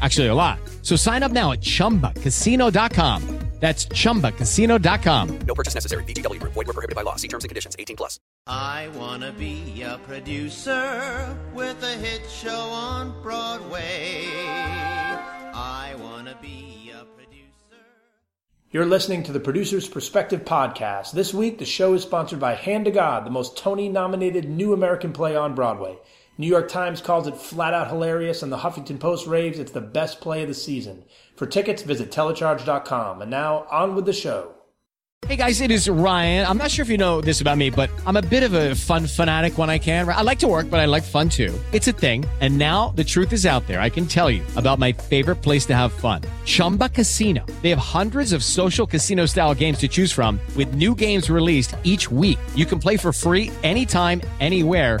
Actually, a lot. So sign up now at chumbacasino.com. That's chumbacasino.com. No purchase necessary. VGW Group. Void were prohibited by law. See terms and conditions. 18 plus. I wanna be a producer with a hit show on Broadway. I wanna be a producer. You're listening to the Producer's Perspective podcast. This week, the show is sponsored by Hand to God, the most Tony nominated new American play on Broadway. New York Times calls it flat out hilarious, and the Huffington Post raves it's the best play of the season. For tickets, visit telecharge.com. And now, on with the show. Hey guys, it is Ryan. I'm not sure if you know this about me, but I'm a bit of a fun fanatic when I can. I like to work, but I like fun too. It's a thing. And now the truth is out there. I can tell you about my favorite place to have fun Chumba Casino. They have hundreds of social casino style games to choose from, with new games released each week. You can play for free anytime, anywhere.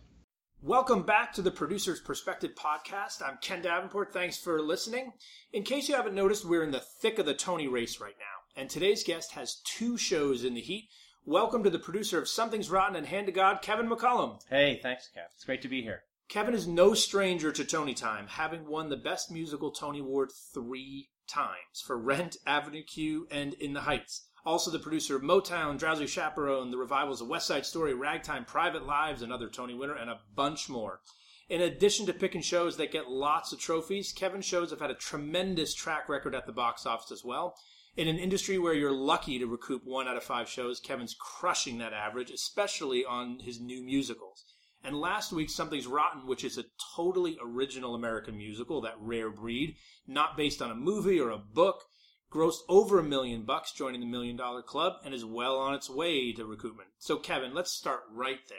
Welcome back to the Producer's Perspective podcast. I'm Ken Davenport. Thanks for listening. In case you haven't noticed, we're in the thick of the Tony race right now, and today's guest has two shows in the heat. Welcome to the producer of Something's Rotten and Hand to God, Kevin McCollum. Hey, thanks, Kev. It's great to be here. Kevin is no stranger to Tony time, having won the Best Musical Tony Award three times for Rent, Avenue Q, and In the Heights. Also, the producer of Motown, Drowsy Chaperone, the revivals of West Side Story, Ragtime, Private Lives, another Tony winner, and a bunch more. In addition to picking shows that get lots of trophies, Kevin's shows have had a tremendous track record at the box office as well. In an industry where you're lucky to recoup one out of five shows, Kevin's crushing that average, especially on his new musicals. And last week, Something's Rotten, which is a totally original American musical, that rare breed, not based on a movie or a book, grossed over a million bucks joining the Million Dollar Club and is well on its way to recoupment. So, Kevin, let's start right there.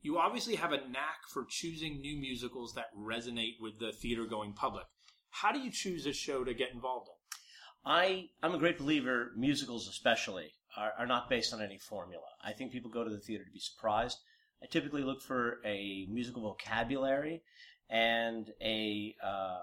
You obviously have a knack for choosing new musicals that resonate with the theater going public. How do you choose a show to get involved in? I, I'm a great believer, musicals especially, are, are not based on any formula. I think people go to the theater to be surprised. I typically look for a musical vocabulary and a, uh,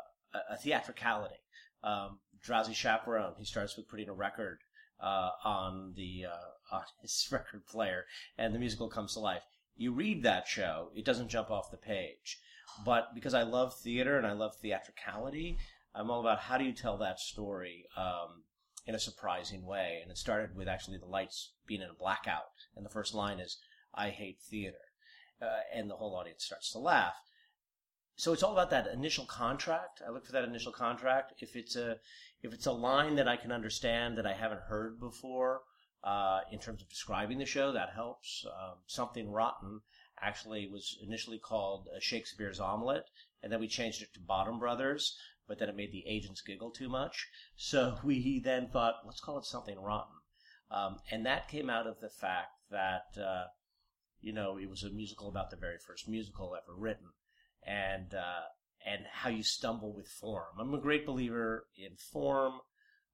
a theatricality. Um, Drowsy Chaperone, he starts with putting a record uh, on the uh, on his record player, and the musical comes to life. You read that show, it doesn't jump off the page. But because I love theater and I love theatricality, I'm all about how do you tell that story um, in a surprising way. And it started with actually the lights being in a blackout, and the first line is "I hate theater," uh, and the whole audience starts to laugh. So it's all about that initial contract. I look for that initial contract. If it's a if it's a line that I can understand that I haven't heard before, uh, in terms of describing the show, that helps. Um, Something Rotten actually was initially called Shakespeare's Omelet, and then we changed it to Bottom Brothers, but then it made the agents giggle too much. So we then thought, let's call it Something Rotten. Um, and that came out of the fact that, uh, you know, it was a musical about the very first musical ever written. And, uh, and how you stumble with form. I'm a great believer in form,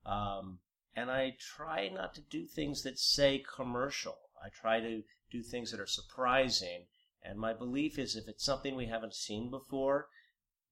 um, and I try not to do things that say commercial. I try to do things that are surprising And my belief is if it's something we haven't seen before,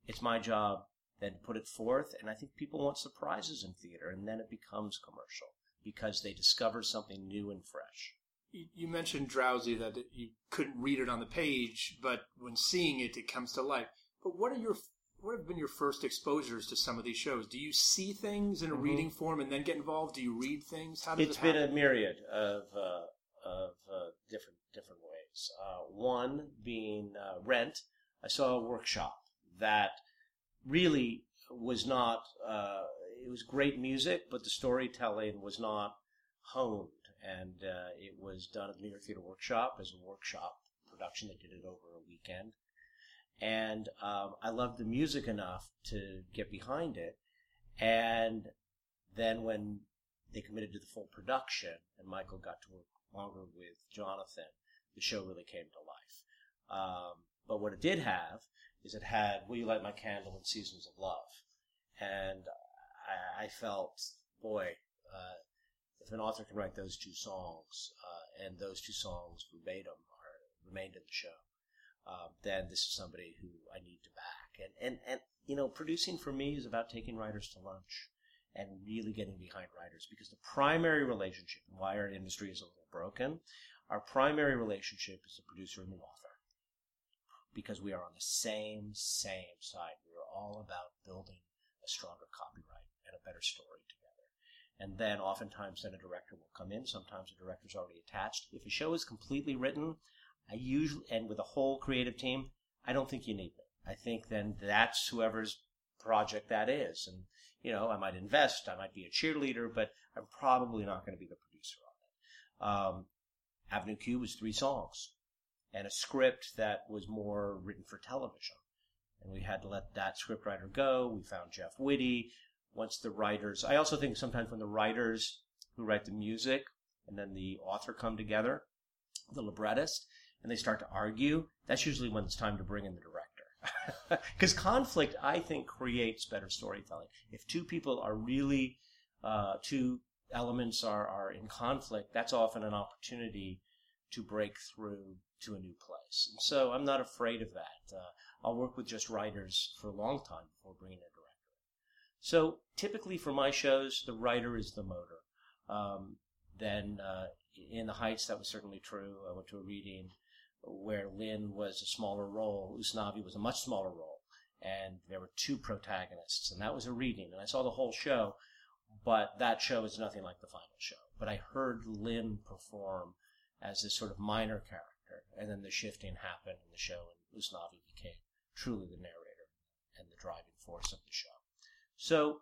it's my job then to put it forth. And I think people want surprises in theater, and then it becomes commercial because they discover something new and fresh. You, mentioned Drowsy that you couldn't read it on the page, but when seeing it, it comes to life. But what are your what have been your first exposures to some of these shows? Do you see things in a Mhm. reading form and then get involved? Do you read things? How does It's it been a myriad of uh, of uh, different different ways. Uh, one being uh, Rent. I saw a workshop that really was not. Uh, it was great music, but the storytelling was not honed, and uh, it was done at the New York Theater Workshop as a workshop production. They did it over a weekend, and um, I loved the music enough to get behind it. And then when they committed to the full production, and Michael got to work longer with Jonathan, the show really came to life. Um, but what it did have is it had "Will You Light My Candle" and "Seasons of Love," and I, I felt, boy, uh, if an author can write those two songs, uh, and those two songs verbatim are remained in the show, um, then this is somebody who I need to back. And and and you know, producing for me is about taking writers to lunch and really getting behind writers because the primary relationship and why our industry is a little broken our primary relationship is the producer and the author because we are on the same same side we are all about building a stronger copyright and a better story and then oftentimes then a director will come in sometimes a director's already attached if a show is completely written i usually and with a whole creative team i don't think you need me i think then that's whoever's project that is and you know, I might invest, I might be a cheerleader, but I'm probably not going to be the producer on it. Um, Avenue Q was three songs and a script that was more written for television. And we had to let that scriptwriter go. We found Jeff Whitty. Once the writers, I also think sometimes when the writers who write the music and then the author come together, the librettist, and they start to argue, that's usually when it's time to bring in the director. Because conflict, I think, creates better storytelling. If two people are really, uh, two elements are, are in conflict, that's often an opportunity to break through to a new place. And so I'm not afraid of that. Uh, I'll work with just writers for a long time before bringing director. So typically for my shows, the writer is the motor. Um, then uh, in the Heights, that was certainly true. I went to a reading where Lin was a smaller role, Usnavi was a much smaller role, and there were two protagonists, and that was a reading, and I saw the whole show, but that show is nothing like the final show. But I heard Lin perform as this sort of minor character, and then the shifting happened in the show, and Usnavi became truly the narrator and the driving force of the show. So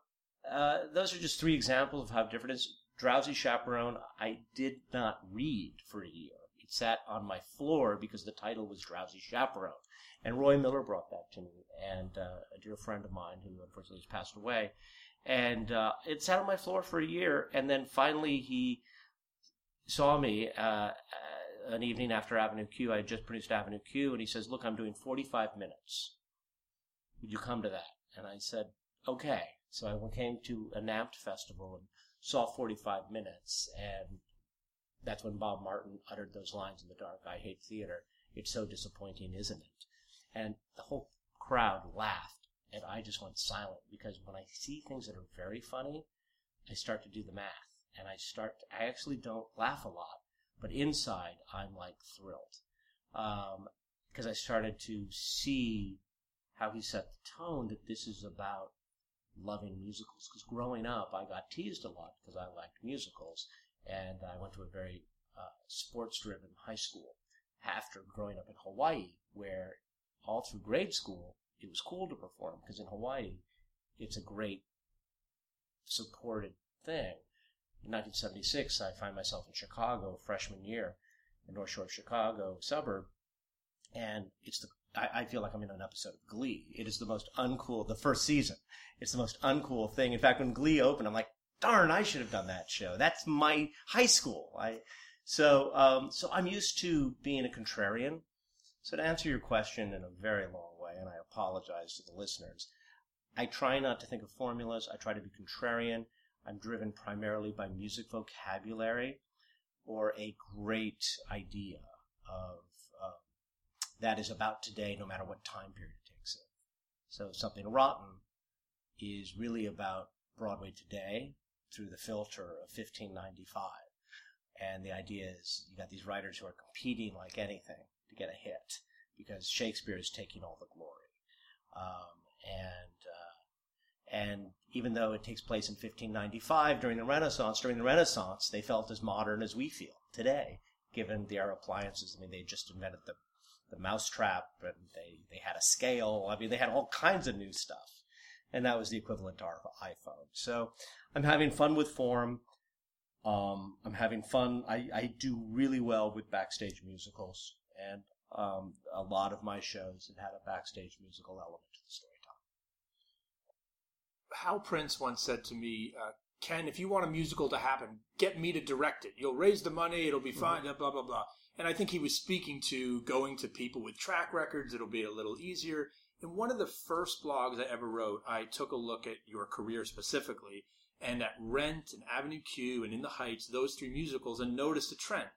uh, those are just three examples of how different it is. Drowsy Chaperone, I did not read for a year. It sat on my floor because the title was Drowsy Chaperone. And Roy Miller brought that to me, and uh, a dear friend of mine who unfortunately has passed away. And uh, it sat on my floor for a year, and then finally he saw me uh, an evening after Avenue Q. I had just produced Avenue Q, and he says, "Look, I'm doing 45 minutes. Would you come to that?" And I said, "Okay." So I came to a NAMT festival and saw 45 minutes, and that's when Bob Martin uttered those lines in the dark. I hate theater. It's so disappointing, isn't it? And the whole crowd laughed, and I just went silent because when I see things that are very funny, I start to do the math, and I start. To, I actually don't laugh a lot, but inside I'm like thrilled um, because I started to see how he set the tone that this is about loving musicals. Because growing up, I got teased a lot because I liked musicals, and I went to a very uh, sports-driven high school. After growing up in Hawaii, where all through grade school it was cool to perform, because in Hawaii it's a great supported thing. In 1976, I find myself in Chicago, freshman year, in North Shore of Chicago suburb, and it's the I, I feel like I'm in an episode of Glee. It is the most uncool, the first season. It's the most uncool thing. In fact, when Glee opened, I'm like, darn, I should have done that show. That's my high school. I, so, um, so I'm used to being a contrarian. So to answer your question in a very long way, and I apologize to the listeners, I try not to think of formulas. I try to be contrarian. I'm driven primarily by music vocabulary or a great idea of, that is about today, no matter what time period it takes in. So something rotten is really about Broadway today through the filter of 1595. And the idea is you got these writers who are competing like anything to get a hit because Shakespeare is taking all the glory. Um, and uh, and even though it takes place in 1595 during the Renaissance, during the Renaissance they felt as modern as we feel today, given their appliances. I mean, they just invented the the mousetrap, and they they had a scale. I mean, they had all kinds of new stuff, and that was the equivalent to our iPhone. So I'm having fun with form. Um, I'm having fun. I, I do really well with backstage musicals, and um, a lot of my shows have had a backstage musical element to the storytelling. Hal Prince once said to me, uh, Ken, if you want a musical to happen, get me to direct it. You'll raise the money, it'll be fine, blah, blah, blah. And I think he was speaking to going to people with track records, it'll be a little easier. In one of the first blogs I ever wrote, I took a look at your career specifically, and at Rent and Avenue Q and In the Heights, those three musicals, and noticed a trend.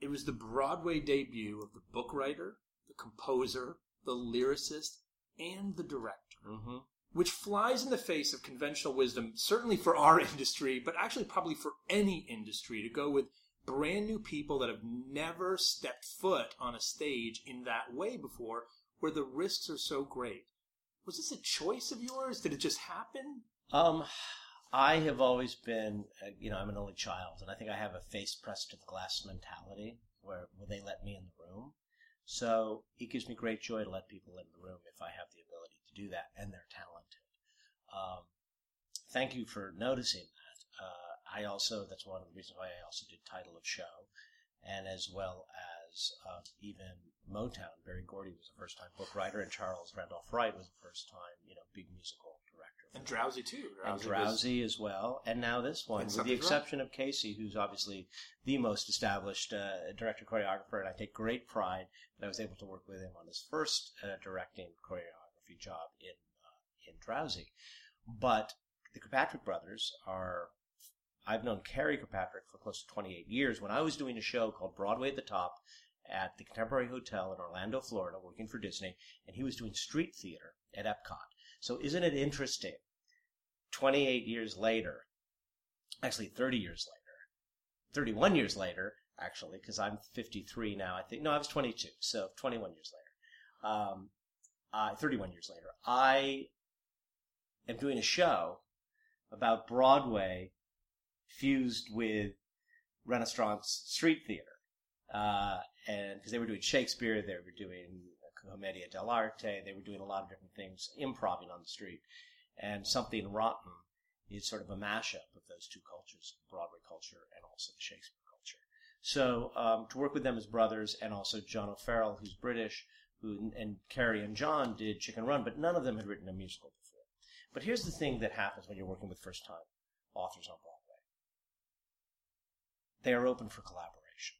It was the Broadway debut of the book writer, the composer, the lyricist, and the director, Mm-hmm. which flies in the face of conventional wisdom, certainly for our industry, but actually probably for any industry, to go with brand new people that have never stepped foot on a stage in that way before, where the risks are so great. Was this a choice of yours? Did it just happen? Um, I have always been, uh, you know, I'm an only child, and I think I have a face pressed to the glass mentality where, will they let me in the room. So it gives me great joy to let people in the room if I have the ability to do that, and they're talented. Um, thank you for noticing that. Uh, I also, that's one of the reasons why I also did title of show, and as well as uh, even Motown. Berry Gordy was a first time book writer, and Charles Randolph Wright was the first time, you know, big musical director. And Drowsy too. and was- Drowsy as well, and now this one, And with the Something's Wrong. exception of Casey, who's obviously the most established uh, director choreographer, and I take great pride that I was able to work with him on his first uh, directing choreography job in uh, in Drowsy. But the Kirkpatrick brothers are. I've known Karey Kirkpatrick for close to 28 years. When I was doing a show called Broadway at the Top at the Contemporary Hotel in Orlando, Florida, working for Disney, and he was doing street theater at Epcot. So isn't it interesting 28 years later, actually 30 years later, 31 years later, actually, because I'm 53 now, I think. No, I was 22, so 21 years later. Um, uh, 31 years later, I am doing a show about Broadway fused with Renaissance street theater. Uh, and because they were doing Shakespeare, they were doing Commedia dell'arte, they were doing a lot of different things, improving on the street. And Something Rotten is sort of a mashup of those two cultures, Broadway culture and also the Shakespeare culture. So um, to work with them as brothers, and also John O'Farrell, who's British, who and Karey and John did Chicken Run, but none of them had written a musical before. But here's the thing that happens when you're working with first-time authors on Broadway. They are open for collaboration.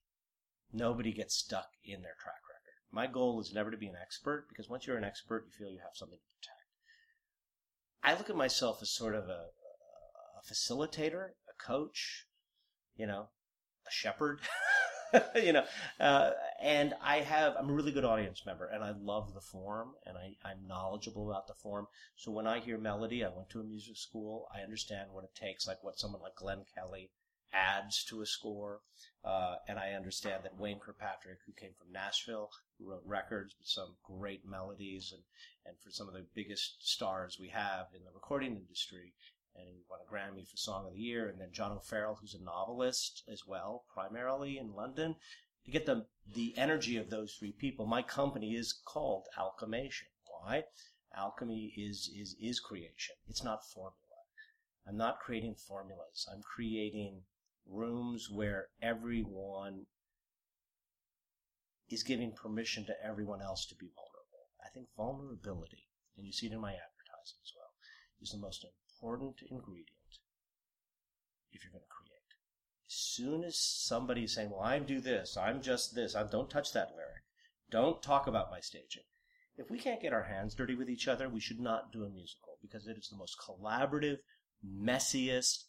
Nobody gets stuck in their track record. My goal is never to be an expert because once you're an expert, you feel you have something to protect. I look at myself as sort of a, a facilitator, a coach, you know, a shepherd, you know, uh, and I have, I'm a really good audience member and I love the form and I, I'm knowledgeable about the form. So when I hear melody, I went to a music school, I understand what it takes, like what someone like Glen Kelly adds to a score. Uh, and I understand that Wayne Kirkpatrick, who came from Nashville, wrote records with some great melodies and, and for some of the biggest stars we have in the recording industry, and he won a Grammy for Song of the Year. And then John O'Farrell, who's a novelist as well, primarily in London. To get the the energy of those three people, my company is called Alchemation. Why? Alchemy is is is creation. It's not formula. I'm not creating formulas. I'm creating rooms where everyone is giving permission to everyone else to be vulnerable. I think vulnerability, and you see it in my advertising as well, is the most important ingredient if you're going to create. As soon as somebody is saying, well, I do this, I'm just this, I don't touch that lyric, don't talk about my staging. If we can't get our hands dirty with each other, we should not do a musical because it is the most collaborative, messiest,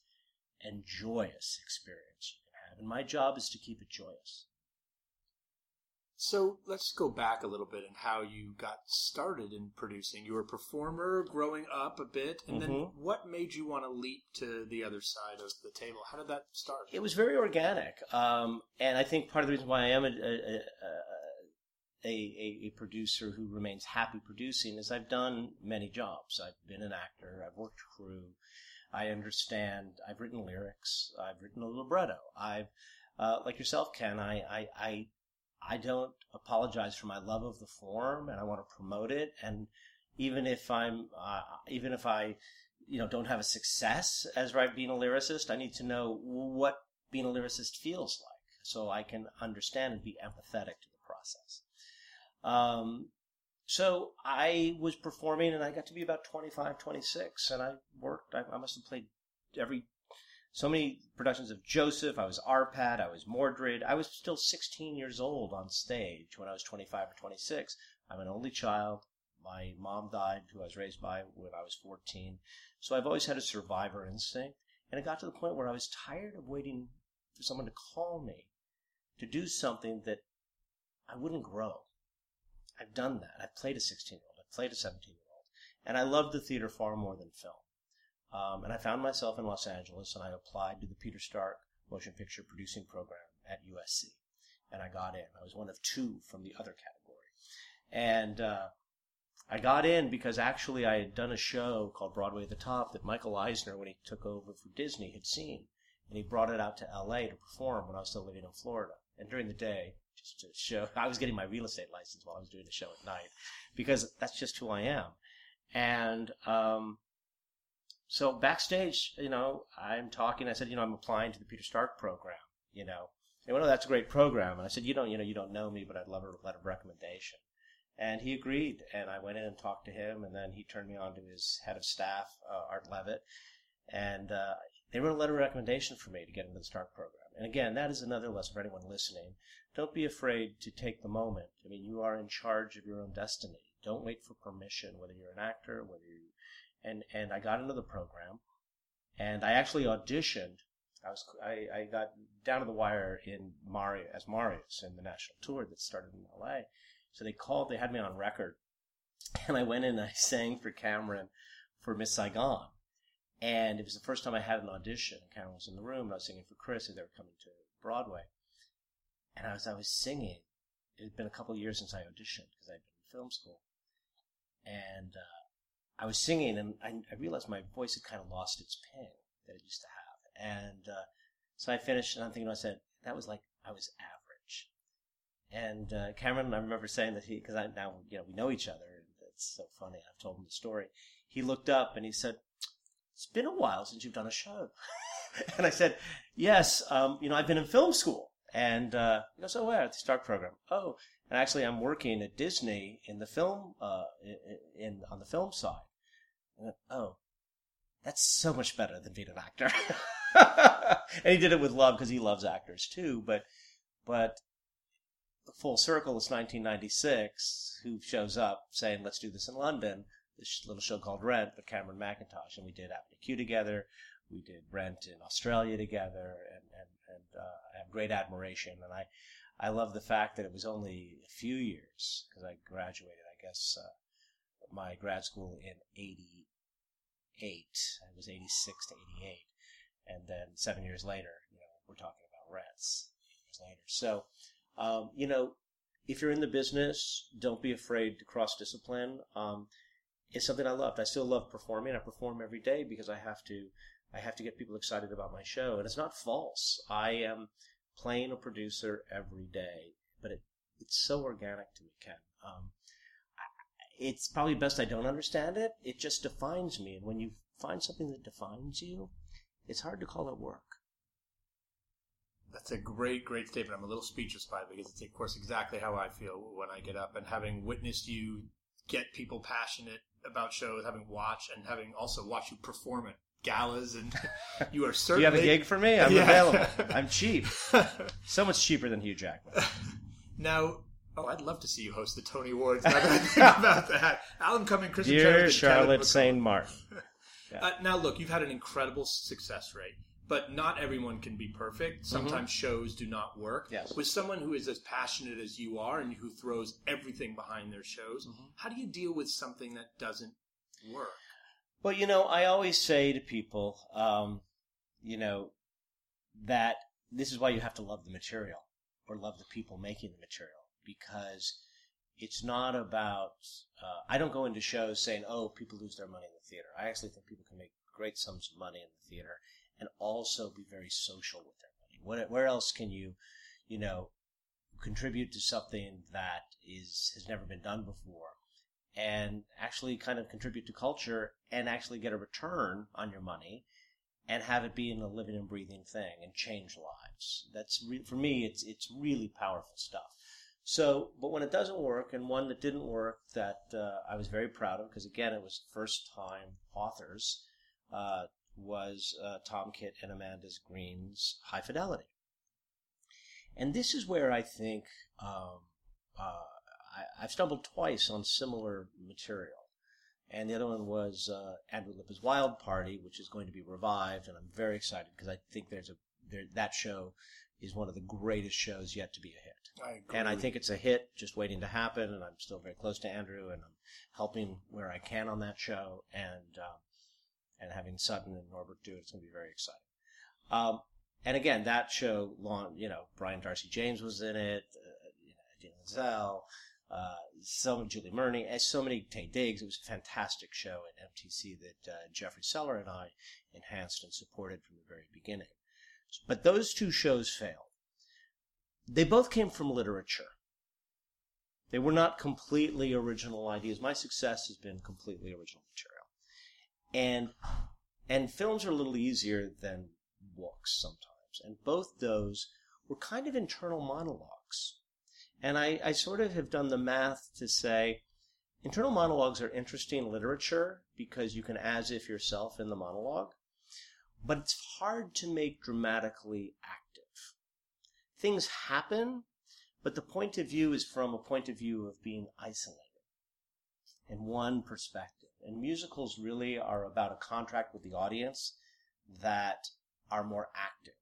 and joyous experience you can have. And my job is to keep it joyous. So let's go back a little bit and how you got started in producing. You were a performer growing up a bit, and then Mhm. what made you want to leap to the other side of the table? How did that start? It was very organic, um, and I think part of the reason why I am a, a, a, a, a producer who remains happy producing is I've done many jobs. I've been an actor, I've worked crew, I understand, I've written lyrics, I've written a libretto. I've, uh, like yourself, Ken, I, I, I, I don't apologize for my love of the form, and I want to promote it. And even if I'm, uh, even if I you know, don't have a success as right being a lyricist. I need to know what being a lyricist feels like so I can understand and be empathetic to the process. Um, so I was performing and I got to be about 25, 26 and I worked, I, I must have played every, so many productions of Joseph. I was Arpad. I was Mordred. I was still 16 years old on stage when I was 25 or 26. I'm an only child. My mom died, who I was raised by when I was 14. So I've always had a survivor instinct. And it got to the point where I was tired of waiting for someone to call me to do something that I wouldn't grow. I've done that. I've played a 16 year old. I've played a 17 year old. And I loved the theater far more than film. Um, and I found myself in Los Angeles and I applied to the Peter Stark Motion Picture Producing Program at USC. And I got in. I was one of two from the other category. And, uh, I got in because actually I had done a show called Broadway at the Top that Michael Eisner, when he took over for Disney, had seen. And he brought it out to LA to perform when I was still living in Florida. And during the day, show, I was getting my real estate license while I was doing the show at night because that's just who I am. And, um, so backstage, you know, I'm talking, I said, you know, I'm applying to the Peter Stark program, you know. They went, oh, that's a great program. And I said, you don't, you know, you don't know me, but I'd love a letter of recommendation. And he agreed, and I went in and talked to him, and then he turned me on to his head of staff, uh, Art Levitt, and uh, they wrote a letter of recommendation for me to get into the Stark program. And again, that is another lesson for anyone listening. Don't be afraid to take the moment. I mean, you are in charge of your own destiny. Don't wait for permission, whether you're an actor, whether you, and and I got into the program, and I actually auditioned. I was I, I got down to the wire in Mario as Marius in the national tour that started in L.A. So they called, they had me on record. And I went in and I sang for Cameron for Miss Saigon. And it was the first time I had an audition. Cameron was in the room and I was singing for Chris as they were coming to Broadway. And as I was singing, it had been a couple of years since I auditioned because I'd been in film school. And uh, I was singing and I, I, realized my voice had kind of lost its ping that it used to have. And uh, so I finished and I'm thinking, I said, that was like, I was average. And uh, Cameron, I remember saying that he, because now you know we know each other, and it's so funny. I've told him the story. He looked up and he said, "It's been a while since you've done a show." and I said, "Yes, um, you know I've been in film school." And uh, he goes, "Oh, where at the Stark program?" Oh, and actually I'm working at Disney in the film, uh, in, in on the film side. And, oh, that's so much better than being an actor. and he did it with love because he loves actors too. But but full circle is 1996. Who shows up saying, "Let's do this in London"? This little show called Rent, with Cameron Mackintosh, and we did Avenue Q together. We did Rent in Australia together, and and and uh, I have great admiration, and I I love the fact that it was only a few years because I graduated, I guess, uh, my grad school in '88. I was '86 to '88, and then seven years later, you know, we're talking about Rents. Years later, so um, you know, if you're in the business, don't be afraid to cross discipline. Um, it's something I loved. I still love performing. I perform every day because I have to. I have to get people excited about my show, and it's not false. I am playing a producer every day, but it, it's so organic to me, Ken. Um, it's probably best I don't understand it. It just defines me, and when you find something that defines you, it's hard to call it work. That's a great, great statement. I'm a little speechless by it because it's, of course, exactly how I feel when I get up and having witnessed you get people passionate about shows, having watched and having also watched you perform at galas, and you are certainly. you have a gig for me? I'm Yeah. available. I'm cheap. So much cheaper than Hugh Jackman. now, oh, I'd love to see you host the Tony Awards. Now that I think about that, Alan Cumming, Chenoweth, Dear and Charlotte McCall. Saint Martin. Uh, now, look, you've had an incredible success rate. But not everyone can be perfect. Sometimes shows do not work. Yes. With someone who is as passionate as you are and who throws everything behind their shows, how do you deal with something that doesn't work? Well, you know, I always say to people, um, you know, that this is why you have to love the material or love the people making the material because it's not about. Uh, I don't go into shows saying, "Oh, people lose their money in the theater." I actually think people can make great sums of money in the theater and also be very social with their money. Where else can you, you know, contribute to something that is has never been done before? and actually kind of contribute to culture and actually get a return on your money and have it be a living and breathing thing and change lives. That's re- for me, it's it's really powerful stuff. So, but when it doesn't work, and one that didn't work that uh, I was very proud of, because again, it was first time authors, uh, was uh, Tom Kitt and Amanda Green's High Fidelity. And this is where I think um, uh, I, I've stumbled twice on similar material. And the other one was uh, Andrew Lippa's Wild Party, which is going to be revived, and I'm very excited because I think there's a there, that show is one of the greatest shows yet to be a hit. I agree. And I think it's a hit, just waiting to happen. And I'm still very close to Andrew, and I'm helping where I can on that show, and um, and having Sutton and Norbert do it, it's going to be very exciting. Um, and again, that show, long, you know, Brian d'Arcy James was in it, uh, you know, Menzel, uh, so many Julie Murney, and so many Taye Diggs. It was a fantastic show at MTC that uh, Jeffrey Seller and I enhanced and supported from the very beginning. But those two shows failed. They both came from literature. They were not completely original ideas. My success has been completely original material. And and films are a little easier than books sometimes. And both those were kind of internal monologues. And I, I sort of have done the math to say internal monologues are interesting literature because you can as if yourself in the monologue, but it's hard to make dramatically active. Things happen, but the point of view is from a point of view of being isolated in one perspective. And musicals really are about a contract with the audience that are more active.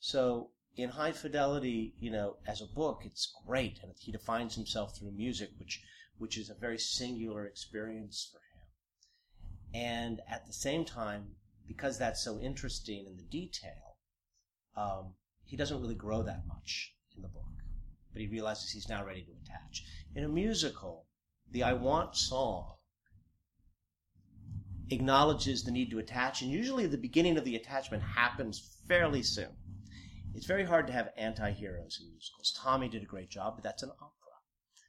So in High Fidelity, you know, as a book, it's great, and he defines himself through music, which which is a very singular experience for him. And at the same time, because that's so interesting in the detail, um, he doesn't really grow that much in the book. But he realizes he's now ready to attach. In a musical, the I Want song acknowledges the need to attach, and usually the beginning of the attachment happens fairly soon. It's very hard to have anti-heroes in musicals. Tommy did a great job, but that's an opera.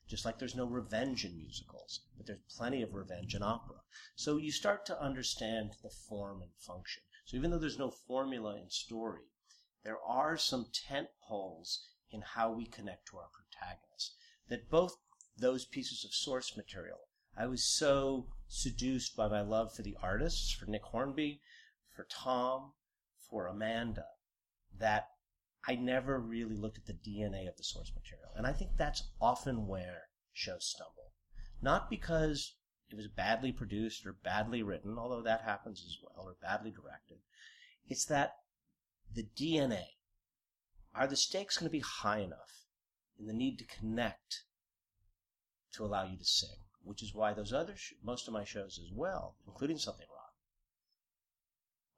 Just like there's no revenge in musicals, but there's plenty of revenge in opera. So you start to understand the form and function. So even though there's no formula in story, there are some tent poles in how we connect to our protagonist. That both those pieces of source material, I was so seduced by my love for the artists, for Nick Hornby, for Tom, for Amanda, that I never really looked at the DNA of the source material. And I think that's often where shows stumble. Not because it was badly produced or badly written, although that happens as well, or badly directed. It's that the DNA, are the stakes going to be high enough in the need to connect to allow you to sing? Which is why those other, sh- most of my shows as well, including Something Rotten,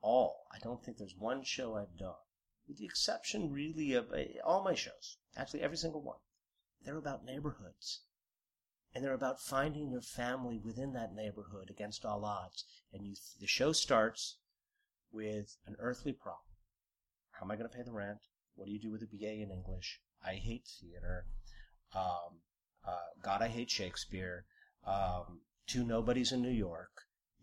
all, I don't think there's one show I've done with the exception really of uh, all my shows, actually every single one, they're about neighborhoods. And they're about finding your family within that neighborhood against all odds. And you, the show starts with an earthly problem. How am I going to pay the rent? What do you do with a BA in English? I hate theater. Um, uh, God, I hate Shakespeare. Um, two nobodies in New York.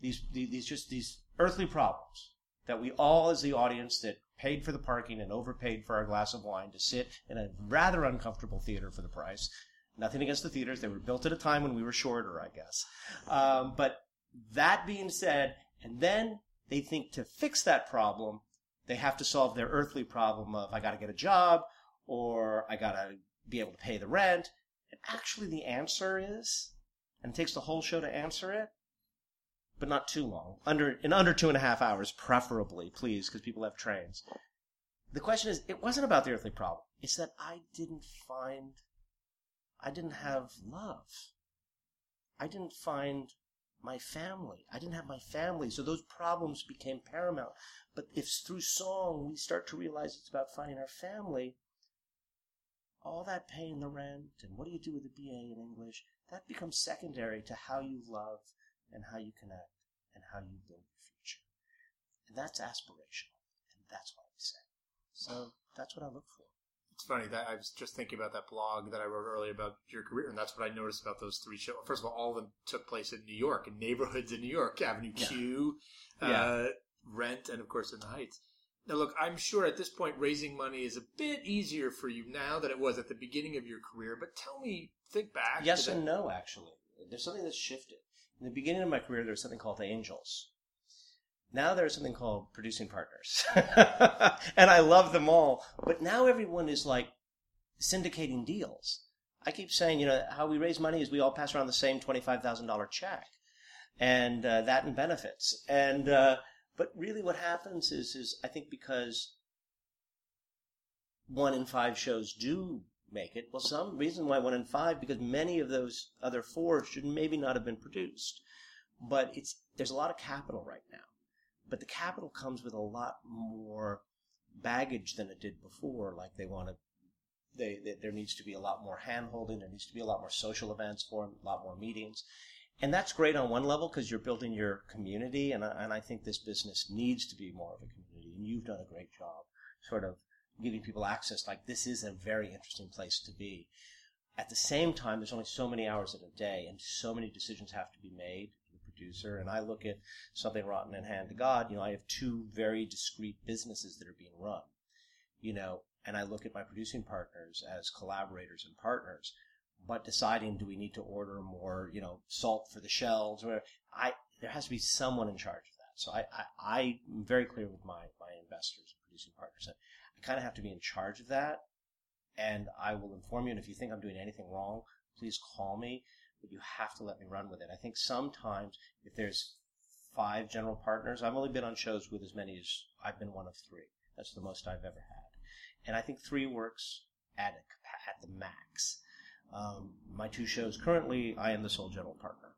These, these, these just these earthly problems that we all, as the audience, that paid for the parking and overpaid for our glass of wine to sit in a rather uncomfortable theater for the price. Nothing against the theaters; they were built at a time when we were shorter, I guess. Um, but that being said, and then they think to fix that problem, they have to solve their earthly problem of I got to get a job or I got to be able to pay the rent. And actually, the answer is, and it takes the whole show to answer it, but not too long. Under in under two and a half hours, preferably, please, because people have trains. The question is, it wasn't about the earthly problem. It's that I didn't find, I didn't have love. I didn't find my family. I didn't have my family, so those problems became paramount. But if through song we start to realize it's about finding our family, all that paying the rent and what do you do with a BA in English, that becomes secondary to how you love and how you connect and how you build your future. And that's aspirational. And that's what we say. So that's what I look for. It's funny that I was just thinking about that blog that I wrote earlier about your career, and that's what I noticed about those three shows. First of all, all of them took place in New York, in neighborhoods in New York, Avenue Q, uh, Yeah. Rent, and of course in the Heights. Now, look, I'm sure at this point raising money is a bit easier for you now than it was at the beginning of your career. But tell me, think back. Yes and no, actually. There's something that's shifted. In the beginning of my career, there was something called the angels. Now there's something called producing partners. and I love them all. But now everyone is like syndicating deals. I keep saying, you know, how we raise money is we all pass around the same $25,000 check. And uh, that and benefits. And, uh, but really what happens is, is I think because one in five shows do make it. Well, some reason why one in five, because many of those other four should maybe not have been produced. But it's there's a lot of capital right now. But the capital comes with a lot more baggage than it did before. Like they want to, they, they there needs to be a lot more hand holding. There needs to be a lot more social events for them, a lot more meetings. And that's great on one level because you're building your community. And I, and I think this business needs to be more of a community. And you've done a great job sort of giving people access. Like this is a very interesting place to be. At the same time, there's only so many hours in a day, and so many decisions have to be made. The producer and I look at something rotten in hand to God. You know, I have two very discrete businesses that are being run. You know, and I look at my producing partners as collaborators and partners. But deciding, do we need to order more, you know, salt for the shelves? Or I there has to be someone in charge of that. So I, I I'm very clear with my my investors and producing partners that kind of have to be in charge of that and I will inform you. And if you think I'm doing anything wrong, please call me. But you have to let me run with it. I think sometimes if there's five general partners, I've only been on shows with as many as I've been one of three. That's the most I've ever had, and I think three works at a, at the max. Um, my two shows currently, I am the sole general partner.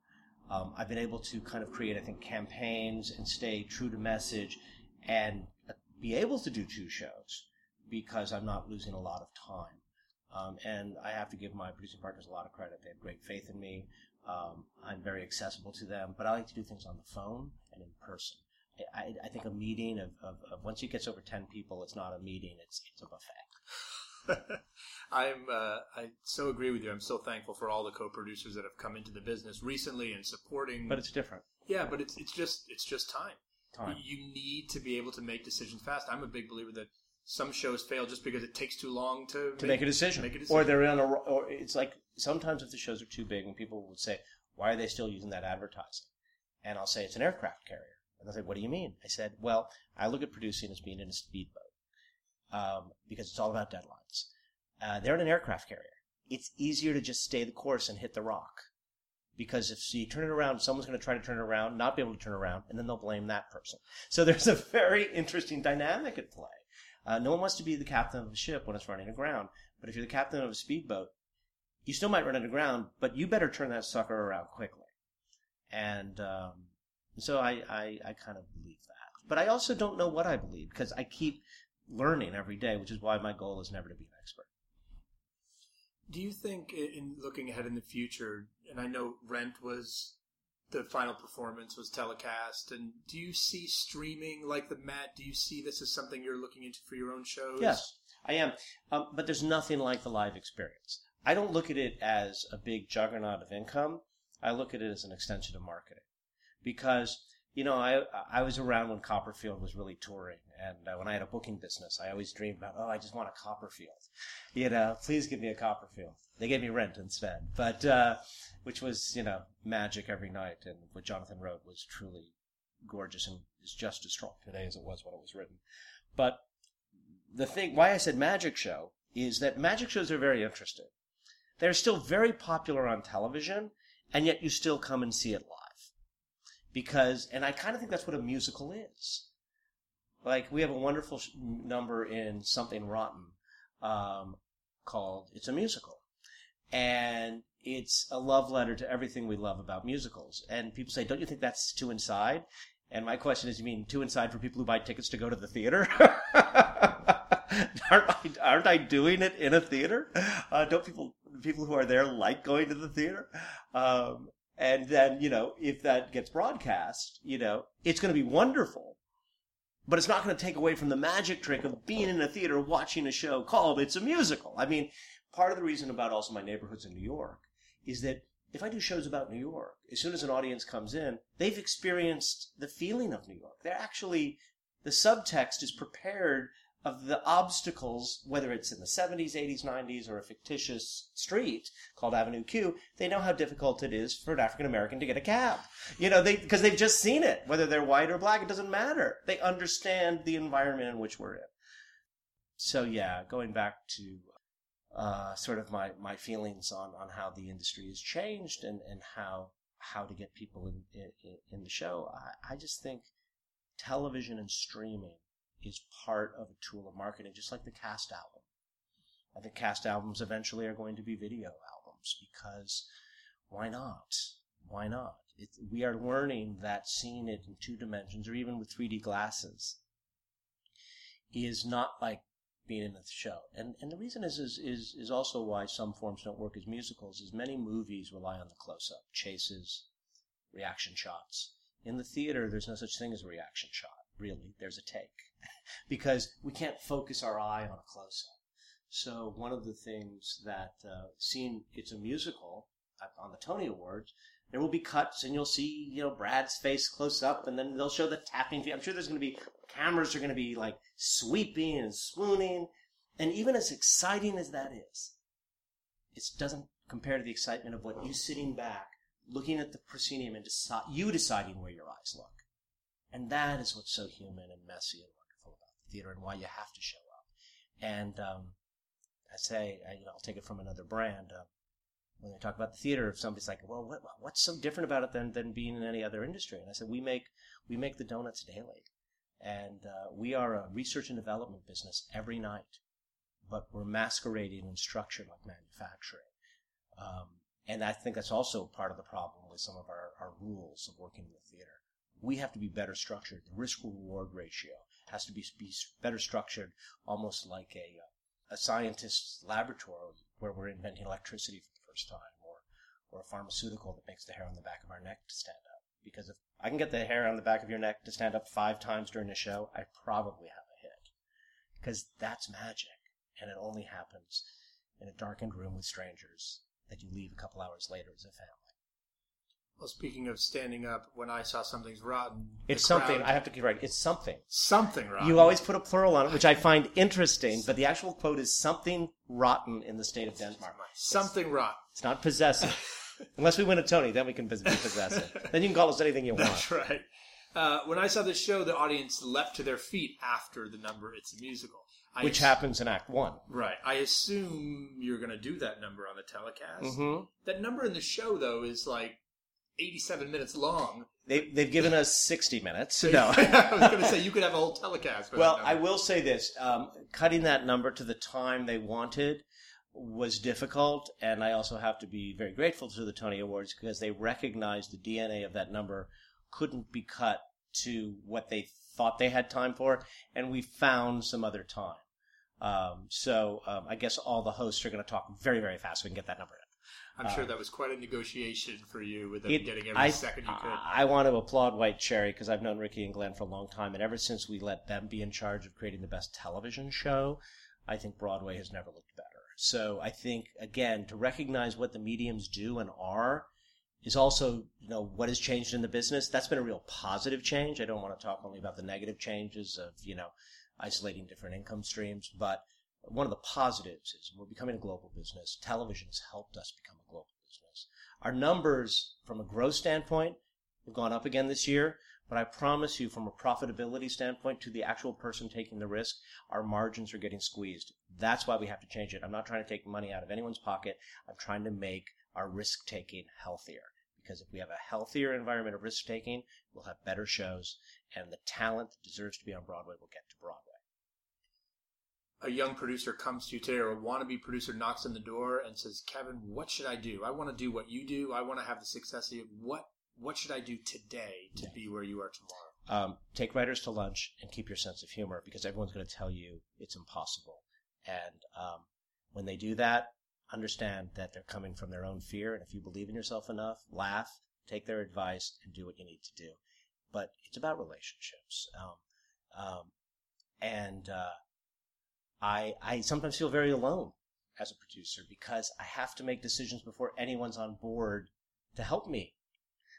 Um, I've been able to kind of create, I think, campaigns and stay true to message, and be able to do two shows because I'm not losing a lot of time. Um, and I have to give my producing partners a lot of credit. They have great faith in me. Um, I'm very accessible to them, but I like to do things on the phone and in person. I, I, I think a meeting of, of, of once it gets over 10 people, it's not a meeting, it's, it's a buffet. I'm uh, I so agree with you. I'm so thankful for all the co-producers that have come into the business recently and supporting. But it's different. yeah, but it's it's just it's just time. Time. You need to be able to make decisions fast. I'm a big believer that some shows fail just because it takes too long to to make a decision. Make a decision. Or they're in a, or it's like sometimes if the shows are too big, and people would say, "Why are they still using that advertising?" And I'll say it's an aircraft carrier, and they'll say, "What do you mean?" I said, "Well, I look at producing as being in a speedboat um, because it's all about deadlines. Uh, they're in an aircraft carrier. It's easier to just stay the course and hit the rock." Because if you turn it around, someone's going to try to turn it around, not be able to turn around, and then they'll blame that person. So there's a very interesting dynamic at play. Uh, no one wants to be the captain of a ship when it's running aground. But if you're the captain of a speedboat, you still might run aground, but you better turn that sucker around quickly. And um, so I, I, I kind of believe that. But I also don't know what I believe because I keep learning every day, which is why my goal is never to be an expert. Do you think, in looking ahead in the future, and I know Rent was the final performance was telecast, and do you see streaming like the Met? Do you see this as something you're looking into for your own shows? Yes, I am. Um, but there's nothing like the live experience. I don't look at it as a big juggernaut of income. I look at it as an extension of marketing. Because, you know, I, I was around when Copperfield was really touring. And uh, when I had a booking business, I always dreamed about, oh, I just want a Copperfield. You know, please give me a Copperfield. They gave me Rent instead. But, uh, which was, you know, magic every night. And what Jonathan wrote was truly gorgeous and is just as strong today as it was when it was written. But the thing why I said magic show is that magic shows are very interesting. They're still very popular on television, and yet you still come and see it live. Because, and I kind of think that's what a musical is. Like we have a wonderful sh- number in Something Rotten um, called "It's a Musical," and it's a love letter to everything we love about musicals. And people say, "Don't you think that's too inside?" And my question is, you mean too inside for people who buy tickets to go to the theater? aren't, I, aren't I doing it in a theater? Uh, don't people people who are there like going to the theater? Um, and then you know, if that gets broadcast, you know, it's going to be wonderful. But it's not going to take away from the magic trick of being in a theater watching a show called "It's a Musical." I mean, part of the reason about also my neighborhoods in New York is that if I do shows about New York, as soon as an audience comes in, they've experienced the feeling of New York. They're actually, the subtext is prepared of the obstacles, whether it's in the 70s, 80s, 90s, or a fictitious street called Avenue Q, they know how difficult it is for an African American to get a cab. You know, they, because they've just seen it. Whether they're white or black, it doesn't matter. They understand the environment in which we're in. So yeah, going back to uh, sort of my, my feelings on, on how the industry has changed and, and how how to get people in in, in the show. I, I just think television and streaming is part of a tool of marketing, just like the cast album. I think cast albums eventually are going to be video albums because why not? Why not? It, we are learning that seeing it in two dimensions or even with 3D glasses is not like being in the show. And and the reason is is is, is also why some forms don't work as musicals is many movies rely on the close up, chases, reaction shots. In the theater there's no such thing as a reaction shot, really. There's a take. because we can't focus our eye on a close up. So one of the things that uh, seeing it's a musical on the Tony Awards, there will be cuts and you'll see, you know, Brad's face close up and then they'll show the tapping. I'm sure there's going to be cameras are going to be like sweeping and swooning. And even as exciting as that is, it doesn't compare to the excitement of what you sitting back, looking at the proscenium and decide, you deciding where your eyes look. And that is what's so human and messy and theater and why you have to show up. And um, I say, I, you know, I'll take it from another brand. Uh, when they talk about the theater, if somebody's like, "Well, what, what's so different about it than, than being in any other industry?" And I said, "We make we make the donuts daily, and uh, we are a research and development business every night, but we're masquerading and structured like manufacturing." Um, and I think that's also part of the problem with some of our, our rules of working in the theater. We have to be better structured. The risk reward ratio has to be, be better structured, almost like a, uh, a scientist's laboratory where we're inventing electricity for the first time, or, or a pharmaceutical that makes the hair on the back of our neck to stand up. Because if I can get the hair on the back of your neck to stand up five times during a show, I probably have a hit. Because that's magic, and it only happens in a darkened room with strangers that you leave a couple hours later as a family. Well, speaking of standing up, when I saw something's rotten, It's something, crowd- I have to get right, it's something. something rotten. You always put a plural on it, which I find interesting, but the actual quote is something rotten in the state of Denmark. something rotten. It's not possessive. Unless we win a Tony, then we can be possessive. then you can call us anything you want. That's right. Uh, when I saw this show, the audience leapt to their feet after the number. It's a musical. I Which happens in Act One. Right. I assume you're going to do that number on the telecast. Mhm. That number in the show, though, is like 87 minutes long. They, they've given us 60 minutes. No. I was going to say you could have a whole telecast. Well, I will say this: um, cutting that number to the time they wanted was difficult, and I also have to be very grateful to the Tony Awards because they recognized the DNA of that number couldn't be cut to what they thought they had time for, and we found some other time. Um, so um, I guess all the hosts are going to talk very, very fast. So we can get that number in. I'm sure that was quite a negotiation for you with them uh, It- getting every I, second you could. I want to applaud White Cherry because I've known Ricky and Glenn for a long time, and ever since we let them be in charge of creating the best television show, I think Broadway has never looked better. So I think again to recognize what the mediums do and are is also you know what has changed in the business. That's been a real positive change. I don't want to talk only about the negative changes of you know isolating different income streams, but one of the positives is we're becoming a global business. Television has helped us become a global business. Our numbers from a growth standpoint have gone up again this year, but I promise you from a profitability standpoint to the actual person taking the risk, our margins are getting squeezed. That's why we have to change it. I'm not trying to take money out of anyone's pocket. I'm trying to make our risk taking healthier because if we have a healthier environment of risk taking, we'll have better shows, and the talent that deserves to be on Broadway will get to Broadway. A young producer comes to you today, or a wannabe producer knocks on the door and says, "Kevin, what should I do? I want to do what you do. I want to have the success of you. What what should I do today to be where you are tomorrow?" Um, take writers to lunch and keep your sense of humor because everyone's going to tell you it's impossible. And um, when they do that, understand that they're coming from their own fear. And if you believe in yourself enough, laugh, take their advice, and do what you need to do. But it's about relationships. Um, um, and uh, I, I sometimes feel very alone as a producer because I have to make decisions before anyone's on board to help me.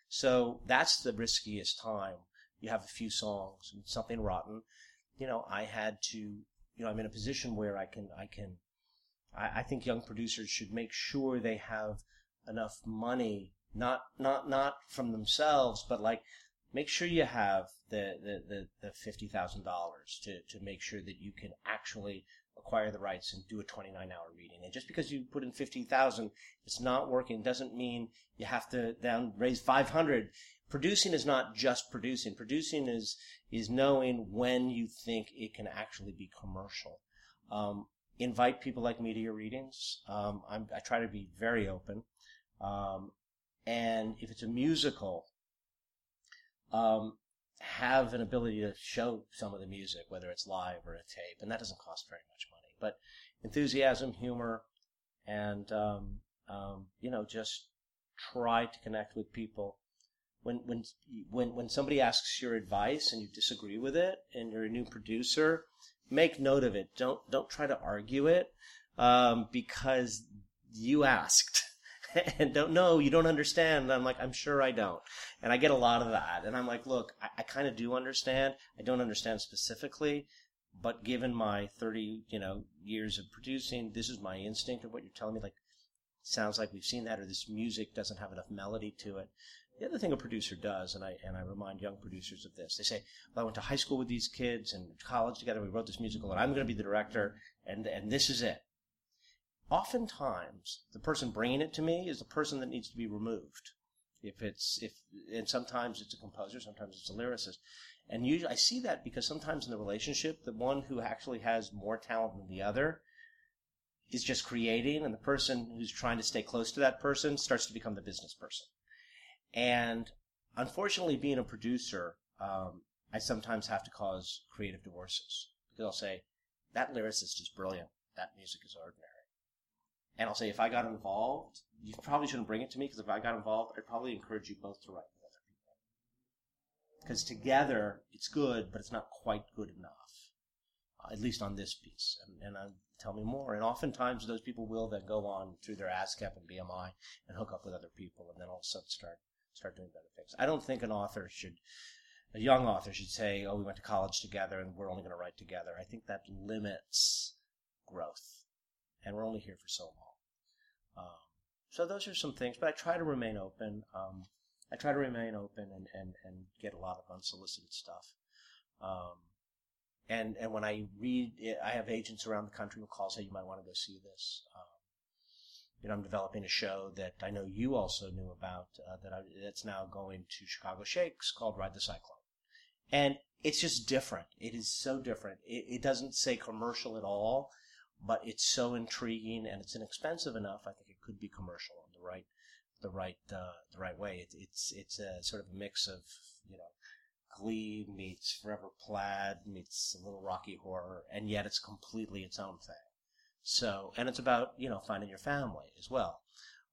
So that's the riskiest time you have a few songs and something rotten, you know, I had to, you know, I'm in a position where I can, I can, I, I think young producers should make sure they have enough money, not, not, not from themselves, but like, make sure you have the, the, the, the $50,000 to, to make sure that you can actually acquire the rights and do a 29 hour reading. And just because you put in 50,000, it's not working doesn't mean you have to down raise 500 producing is not just producing. Producing is is knowing when you think it can actually be commercial. Um, invite people like me to your readings. Um, i try to be very open. Um, and if it's a musical, um, have an ability to show some of the music, whether it's live or a tape, and that doesn't cost very much money. But enthusiasm, humor, and um, um, you know, just try to connect with people when when when when somebody asks your advice and you disagree with it and you're a new producer, make note of it. Don't don't try to argue it um, because you asked and don't know you don't understand. And I'm like I'm sure I don't, and I get a lot of that. And I'm like, look, I, I kind of do understand. I don't understand specifically, but given my 30 you know years of producing, this is my instinct of what you're telling me. Like sounds like we've seen that, or this music doesn't have enough melody to it. The other thing a producer does, and I and I remind young producers of this, they say, "Well, I went to high school with these kids and college together. We wrote this musical, and I'm going to be the director, and and this is it." Oftentimes, the person bringing it to me is the person that needs to be removed. If it's if and sometimes it's a composer, sometimes it's a lyricist, and usually I see that because sometimes in the relationship, the one who actually has more talent than the other is just creating, and the person who's trying to stay close to that person starts to become the business person. And unfortunately, being a producer, um, I sometimes have to cause creative divorces because I'll say, that lyricist is brilliant. That music is ordinary. And I'll say, if I got involved, you probably shouldn't bring it to me because if I got involved, I'd probably encourage you both to write with other people. Because together, it's good, but it's not quite good enough. Uh, at least on this piece. And, and uh, tell me more. And oftentimes, those people will then go on through their ASCAP and BMI and hook up with other people and then all of a sudden start start doing better things. I don't think an author should, a young author should say, "Oh, we went to college together and we're only going to write together." I think that limits growth, and we're only here for so long. Um, so those are some things, but I try to remain open. Um, I try to remain open and, and, and get a lot of unsolicited stuff. Um, and and when I read, it, I have agents around the country who call say you might want to go see this. Um, you know, I'm developing a show that I know you also knew about uh, that I, that's now going to Chicago Shakes called Ride the Cyclone, and it's just different. It is so different. It, it doesn't say commercial at all, but it's so intriguing and it's inexpensive enough. I think it could be commercial in the right, the right, uh, the right way. It, it's it's a sort of a mix of you know Glee meets Forever Plaid meets a little Rocky Horror, and yet it's completely its own thing. So, and it's about, you know, finding your family as well.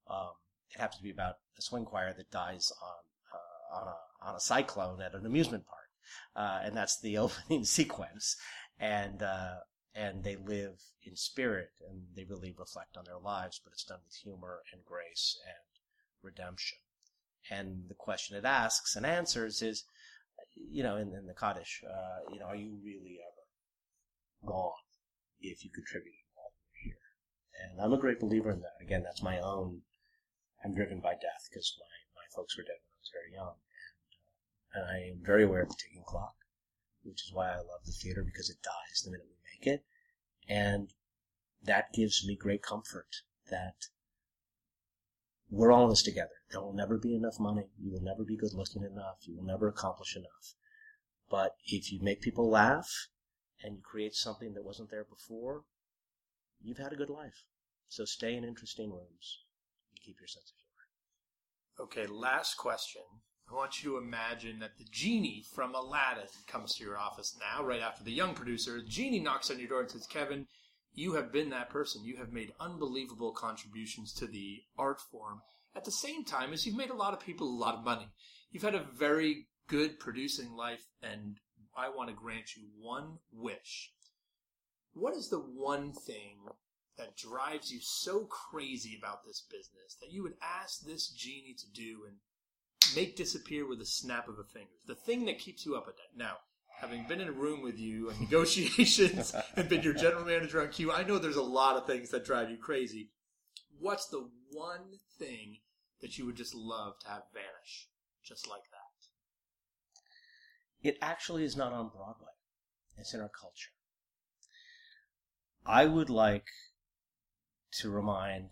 Um, it happens to be about a swing choir that dies on, uh, on a, on a cyclone at an amusement park. Uh, and that's the opening sequence. And, uh, and they live in spirit and they really reflect on their lives, but it's done with humor and grace and redemption. And the question it asks and answers is, you know, in, in the Kaddish, uh, you know, are you really ever gone if you contribute here? and I'm a great believer in that. Again, that's my own. I'm driven by death because my, my folks were dead when I was very young. And, uh, and I am very aware of the ticking clock, which is why I love the theater because it dies the minute it. And that gives me great comfort that we're all in this together. There will never be enough money. You will never be good looking enough. You will never accomplish enough. But if you make people laugh and you create something that wasn't there before, you've had a good life. So stay in interesting rooms and keep your sense of humor. Okay, last question. I want you to imagine that the genie from Aladdin comes to your office now, right after the young producer. The genie knocks on your door and says, Kevin, you have been that person. You have made unbelievable contributions to the art form at the same time as you've made a lot of people a lot of money. You've had a very good producing life, and I want to grant you one wish. What is the one thing that drives you so crazy about this business that you would ask this genie to do and make disappear with a snap of a finger? The thing that keeps you up at night. Now, having been in a room with you on negotiations and been your general manager on Q, I know there's a lot of things that drive you crazy. What's the one thing that you would just love to have vanish just like that? It actually is not on Broadway. It's in our culture. I would like to remind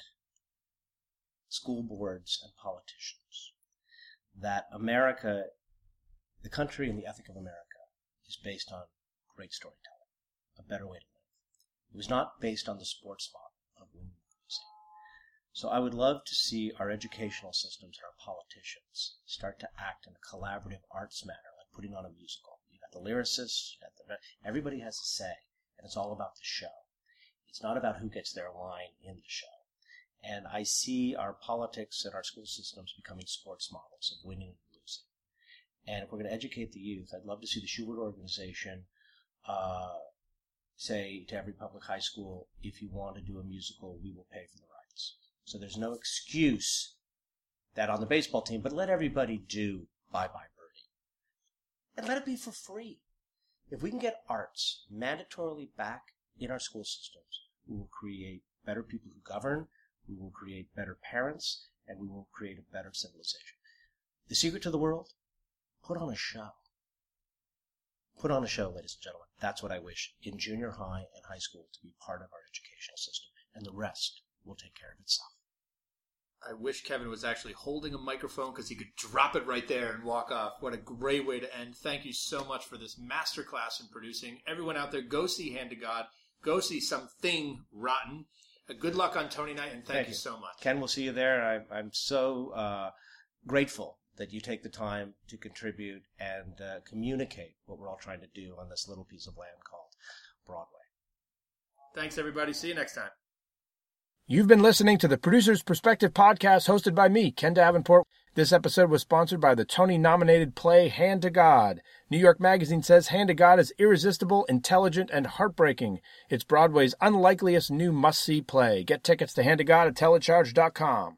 school boards and politicians that America, the country and the ethic of America, is based on great storytelling, a better way to live. It was not based on the sports model of winning losing. So I would love to see our educational systems and our politicians start to act in a collaborative arts manner, like putting on a musical. You got the lyricists, you got the, everybody has a say, and it's all about the show. It's not about who gets their line in the show. And I see our politics and our school systems becoming sports models of winning and losing. And if we're going to educate the youth, I'd love to see the Shubert organization uh, say to every public high school, if you want to do a musical, we will pay for the rights. So there's no excuse that on the baseball team, but let everybody do Bye Bye Birdie. And let it be for free. If we can get arts mandatorily back in our school systems, we will create better people who govern, we will create better parents, and we will create a better civilization. The secret to the world? Put on a show. Put on a show, ladies and gentlemen. That's what I wish in junior high and high school to be part of our educational system, and the rest will take care of itself. I wish Kevin was actually holding a microphone because he could drop it right there and walk off. What a great way to end. Thank you so much for this masterclass in producing. Everyone out there, go see Hand to God. Go see something rotten. Good luck on Tony Night, and thank, Thank you you. so much. Ken, we'll see you there. I, I'm so uh, grateful that you take the time to contribute and uh, communicate what we're all trying to do on this little piece of land called Broadway. Thanks, everybody. See you next time. You've been listening to the Producer's Perspective podcast hosted by me, Ken Davenport. This episode was sponsored by the Tony nominated play Hand to God. New York Magazine says Hand to God is irresistible, intelligent, and heartbreaking. It's Broadway's unlikeliest new must see play. Get tickets to Hand to God at telecharge.com.